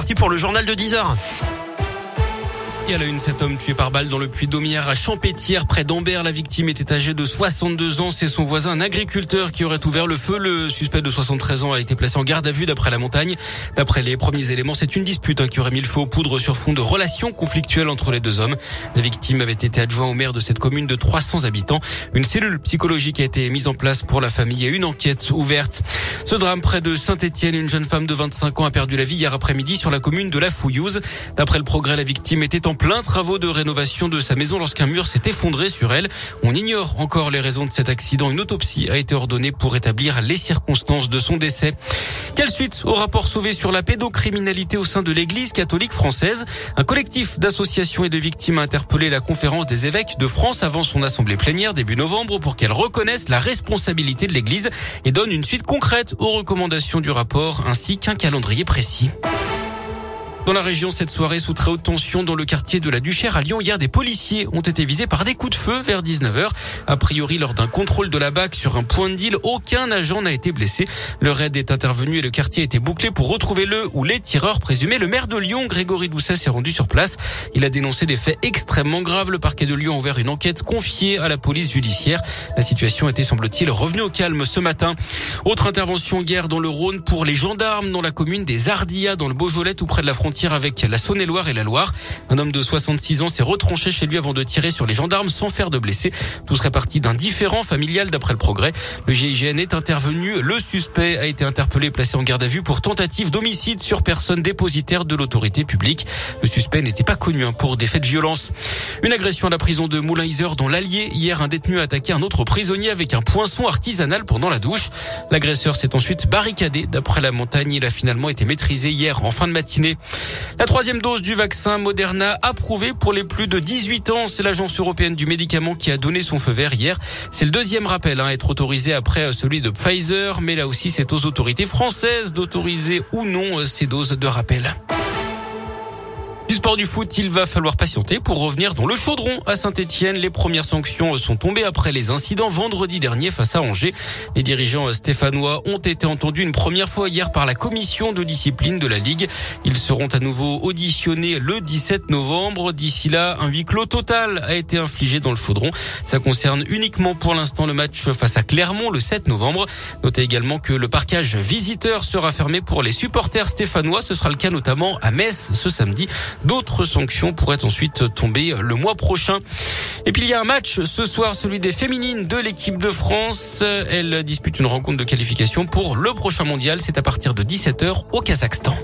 parti pour le journal de 10 heures. Et à la une, cet homme tué par balle dans le puits d'Aumière à Champétière, près d'Ambert. La victime était âgée de 62 ans. C'est son voisin, un agriculteur, qui aurait ouvert le feu. Le suspect de 73 ans a été placé en garde à vue d'après la montagne. D'après les premiers éléments, c'est une dispute hein, qui aurait mis le feu aux poudres sur fond de relations conflictuelles entre les deux hommes. La victime avait été adjoint au maire de cette commune de 300 habitants. Une cellule psychologique a été mise en place pour la famille et une enquête ouverte. Ce drame près de Saint-Étienne, une jeune femme de 25 ans a perdu la vie hier après-midi sur la commune de La Fouillouse. D'après le progrès, la victime était en plein travaux de rénovation de sa maison lorsqu'un mur s'est effondré sur elle. On ignore encore les raisons de cet accident. Une autopsie a été ordonnée pour établir les circonstances de son décès. Quelle suite au rapport sauvé sur la pédocriminalité au sein de l'église catholique française? Un collectif d'associations et de victimes a interpellé la conférence des évêques de France avant son assemblée plénière début novembre pour qu'elle reconnaisse la responsabilité de l'église et donne une suite concrète aux recommandations du rapport ainsi qu'un calendrier précis. Dans la région, cette soirée sous très haute tension dans le quartier de la Duchère à Lyon, hier des policiers ont été visés par des coups de feu vers 19h. A priori, lors d'un contrôle de la BAC sur un point de deal, aucun agent n'a été blessé. Le raid est intervenu et le quartier a été bouclé pour retrouver le ou les tireurs présumés. Le maire de Lyon, Grégory Doucet, s'est rendu sur place. Il a dénoncé des faits extrêmement graves. Le parquet de Lyon a ouvert une enquête confiée à la police judiciaire. La situation était, semble-t-il, revenue au calme ce matin. Autre intervention guerre dans le Rhône pour les gendarmes dans la commune des Ardillas dans le Beaujolais tout près de la frontière avec la Saône-et-Loire et la Loire. Un homme de 66 ans s'est retranché chez lui avant de tirer sur les gendarmes sans faire de blessés. Tout serait parti d'un différent familial d'après le progrès. Le GIGN est intervenu. Le suspect a été interpellé et placé en garde à vue pour tentative d'homicide sur personne dépositaire de l'autorité publique. Le suspect n'était pas connu hein, pour des faits de violence. Une agression à la prison de Moulin-Isère dans l'Allier. Hier, un détenu a attaqué un autre prisonnier avec un poinçon artisanal pendant la douche. L'agresseur s'est ensuite barricadé. D'après la montagne, il a finalement été maîtrisé hier en fin de matinée. La troisième dose du vaccin Moderna approuvée pour les plus de 18 ans. C'est l'agence européenne du médicament qui a donné son feu vert hier. C'est le deuxième rappel hein, à être autorisé après celui de Pfizer. Mais là aussi, c'est aux autorités françaises d'autoriser ou non ces doses de rappel. Sport du foot, il va falloir patienter pour revenir dans le chaudron à Saint-Etienne. Les premières sanctions sont tombées après les incidents vendredi dernier face à Angers. Les dirigeants stéphanois ont été entendus une première fois hier par la commission de discipline de la Ligue. Ils seront à nouveau auditionnés le 17 novembre. D'ici là, un huis clos total a été infligé dans le chaudron. Ça concerne uniquement pour l'instant le match face à Clermont le 7 novembre. Notez également que le parquage visiteur sera fermé pour les supporters stéphanois. Ce sera le cas notamment à Metz ce samedi. D'autres sanctions pourraient ensuite tomber le mois prochain. Et puis il y a un match ce soir, celui des féminines de l'équipe de France. Elles disputent une rencontre de qualification pour le prochain mondial. C'est à partir de 17h au Kazakhstan.